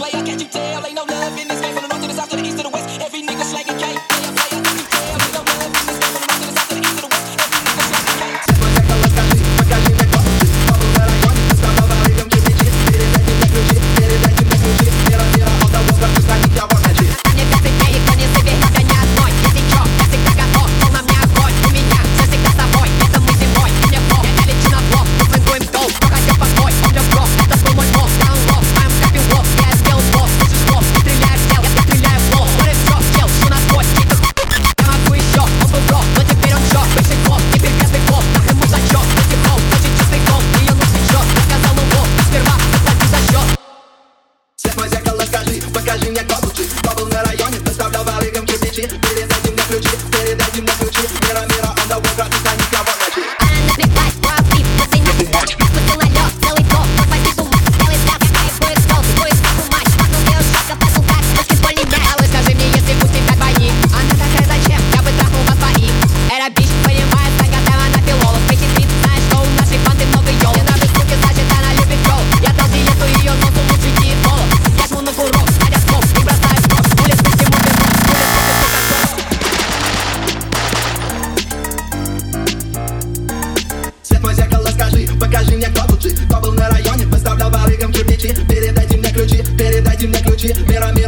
player, can't you tell? Ain't no love in this game. Скажи мне, кто лучше, кто был на районе? Доставлял барыгам кирпичи, передайте мне ключи. noite, meramente